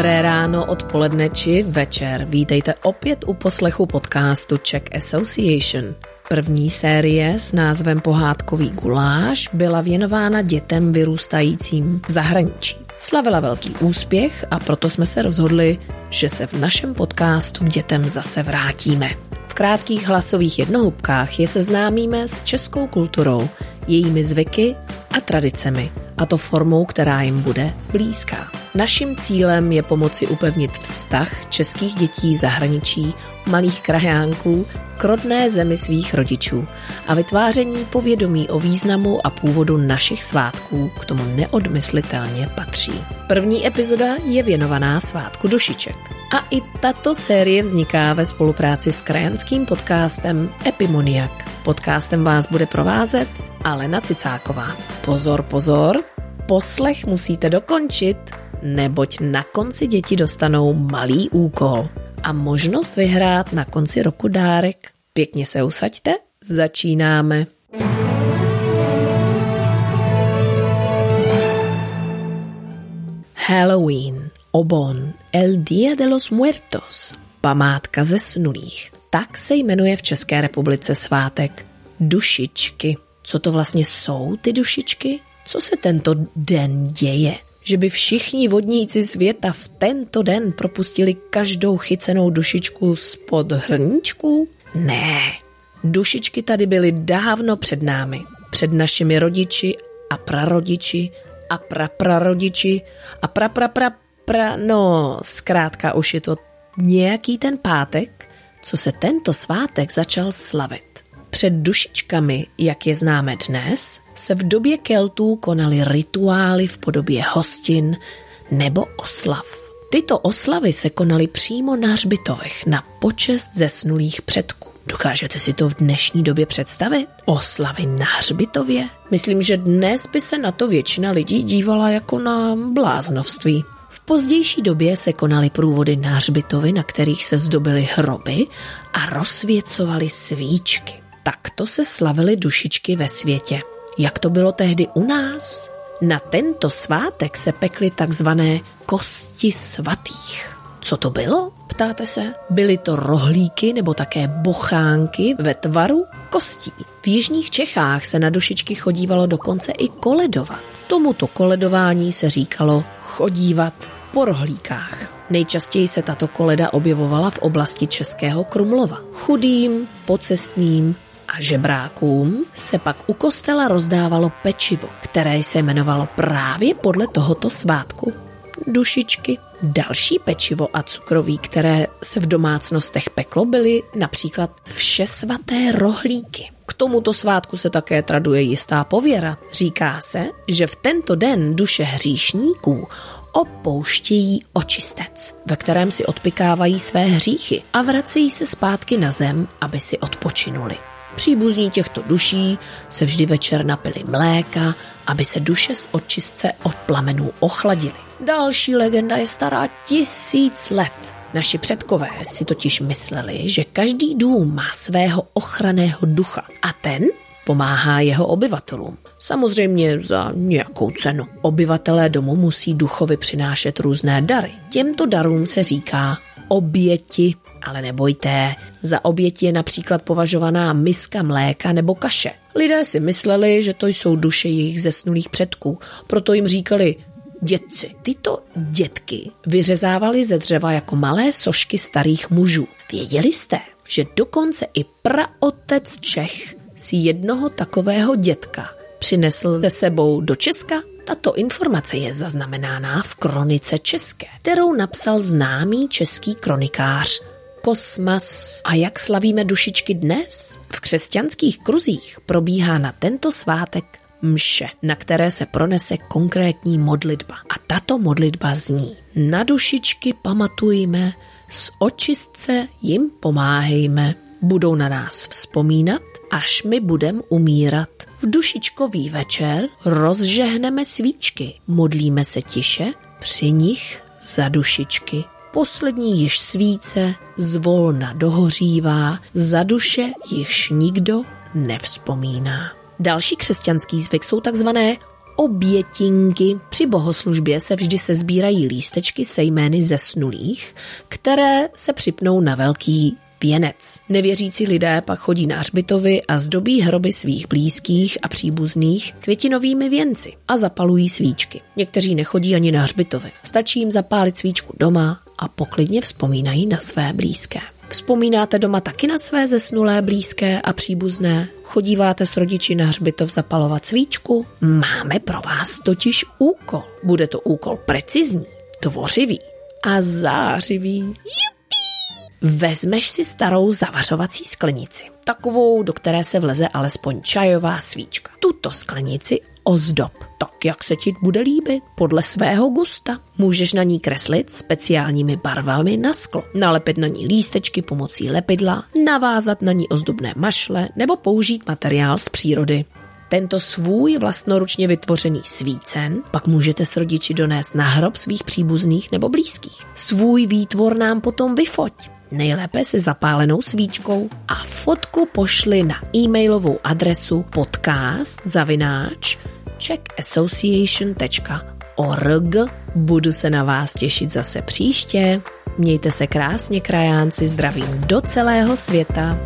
Dobré ráno, odpoledne či večer. Vítejte opět u poslechu podcastu Czech Association. První série s názvem Pohádkový guláš byla věnována dětem vyrůstajícím v zahraničí. Slavila velký úspěch a proto jsme se rozhodli, že se v našem podcastu k dětem zase vrátíme. V krátkých hlasových jednohubkách je seznámíme s českou kulturou, jejími zvyky a tradicemi, a to formou, která jim bude blízká. Naším cílem je pomoci upevnit vztah českých dětí v zahraničí, malých krajánků, k rodné zemi svých rodičů a vytváření povědomí o významu a původu našich svátků k tomu neodmyslitelně patří. První epizoda je věnovaná svátku dušiček. A i tato série vzniká ve spolupráci s krajanským podcastem Epimoniak. Podcastem vás bude provázet Alena Cicáková. Pozor, pozor, poslech musíte dokončit, neboť na konci děti dostanou malý úkol a možnost vyhrát na konci roku dárek. Pěkně se usaďte, začínáme. Halloween, Obon, El Día de los Muertos, památka zesnulých. Tak se jmenuje v České republice svátek dušičky. Co to vlastně jsou ty dušičky? Co se tento den děje? Že by všichni vodníci světa v tento den propustili každou chycenou dušičku spod hrníčků? Ne. Dušičky tady byly dávno před námi. Před našimi rodiči a prarodiči a praprarodiči a praprapra pra, no, zkrátka už je to nějaký ten pátek, co se tento svátek začal slavit. Před dušičkami, jak je známe dnes, se v době Keltů konaly rituály v podobě hostin nebo oslav. Tyto oslavy se konaly přímo na hřbitovech na počest zesnulých předků. Dokážete si to v dnešní době představit? Oslavy na hřbitově? Myslím, že dnes by se na to většina lidí dívala jako na bláznovství. V pozdější době se konaly průvody na hřbitovy, na kterých se zdobily hroby a rozsvěcovaly svíčky. Takto se slavily dušičky ve světě. Jak to bylo tehdy u nás? Na tento svátek se pekly takzvané kosti svatých. Co to bylo? Ptáte se? Byly to rohlíky nebo také bochánky ve tvaru kostí. V jižních Čechách se na dušičky chodívalo dokonce i koledovat. Tomuto koledování se říkalo chodívat po rohlíkách. Nejčastěji se tato koleda objevovala v oblasti Českého Krumlova. Chudým, pocestným a žebrákům se pak u kostela rozdávalo pečivo, které se jmenovalo právě podle tohoto svátku dušičky. Další pečivo a cukroví, které se v domácnostech peklo, byly například všesvaté rohlíky. K tomuto svátku se také traduje jistá pověra. Říká se, že v tento den duše hříšníků opouštějí očistec, ve kterém si odpikávají své hříchy a vracejí se zpátky na zem, aby si odpočinuli. Příbuzní těchto duší se vždy večer napili mléka, aby se duše z očistce od plamenů ochladily. Další legenda je stará tisíc let. Naši předkové si totiž mysleli, že každý dům má svého ochranného ducha a ten pomáhá jeho obyvatelům. Samozřejmě za nějakou cenu. Obyvatelé domu musí duchovi přinášet různé dary. Těmto darům se říká oběti ale nebojte, za oběti je například považovaná miska mléka nebo kaše. Lidé si mysleli, že to jsou duše jejich zesnulých předků, proto jim říkali dětci. Tyto dětky vyřezávali ze dřeva jako malé sošky starých mužů. Věděli jste, že dokonce i praotec Čech si jednoho takového dětka přinesl ze sebou do Česka? Tato informace je zaznamenána v kronice české, kterou napsal známý český kronikář kosmas. A jak slavíme dušičky dnes? V křesťanských kruzích probíhá na tento svátek mše, na které se pronese konkrétní modlitba. A tato modlitba zní Na dušičky pamatujme, z očistce jim pomáhejme. Budou na nás vzpomínat, až my budem umírat. V dušičkový večer rozžehneme svíčky, modlíme se tiše, při nich za dušičky poslední již svíce zvolna dohořívá, za duše již nikdo nevzpomíná. Další křesťanský zvyk jsou takzvané obětinky. Při bohoslužbě se vždy se sbírají lístečky se jmény zesnulých, které se připnou na velký věnec. Nevěřící lidé pak chodí na hřbitovy a zdobí hroby svých blízkých a příbuzných květinovými věnci a zapalují svíčky. Někteří nechodí ani na hřbitovy. Stačí jim zapálit svíčku doma a poklidně vzpomínají na své blízké. Vzpomínáte doma taky na své zesnulé blízké a příbuzné? Chodíváte s rodiči na hřbitov zapalovat svíčku? Máme pro vás totiž úkol. Bude to úkol precizní, tvořivý a zářivý. Vezmeš si starou zavařovací sklenici, takovou, do které se vleze alespoň čajová svíčka. Tuto sklenici ozdob, tak jak se ti bude líbit, podle svého gusta. Můžeš na ní kreslit speciálními barvami na sklo, nalepit na ní lístečky pomocí lepidla, navázat na ní ozdobné mašle nebo použít materiál z přírody. Tento svůj vlastnoručně vytvořený svícen pak můžete s rodiči donést na hrob svých příbuzných nebo blízkých. Svůj výtvor nám potom vyfoť nejlépe se zapálenou svíčkou a fotku pošli na e-mailovou adresu podcast zavináč. Budu se na vás těšit zase příště. Mějte se krásně, krajánci, zdravím do celého světa.